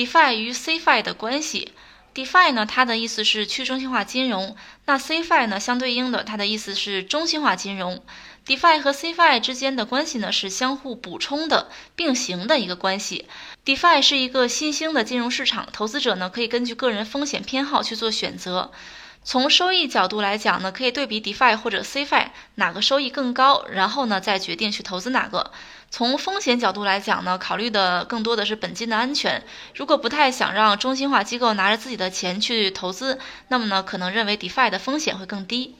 DeFi 与 Cfi 的关系。DeFi 呢，它的意思是去中心化金融。那 Cfi 呢，相对应的，它的意思是中心化金融。DeFi 和 Cfi 之间的关系呢，是相互补充的、并行的一个关系。DeFi 是一个新兴的金融市场，投资者呢可以根据个人风险偏好去做选择。从收益角度来讲呢，可以对比 DeFi 或者 Cfi 哪个收益更高，然后呢再决定去投资哪个。从风险角度来讲呢，考虑的更多的是本金的安全。如果不太想让中心化机构拿着自己的钱去投资，那么呢可能认为 DeFi 的风险会更低。